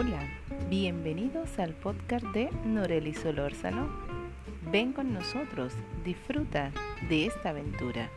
Hola, Bienvenidos al podcast de Noreli Solórzano. Ven con nosotros, disfruta de esta aventura.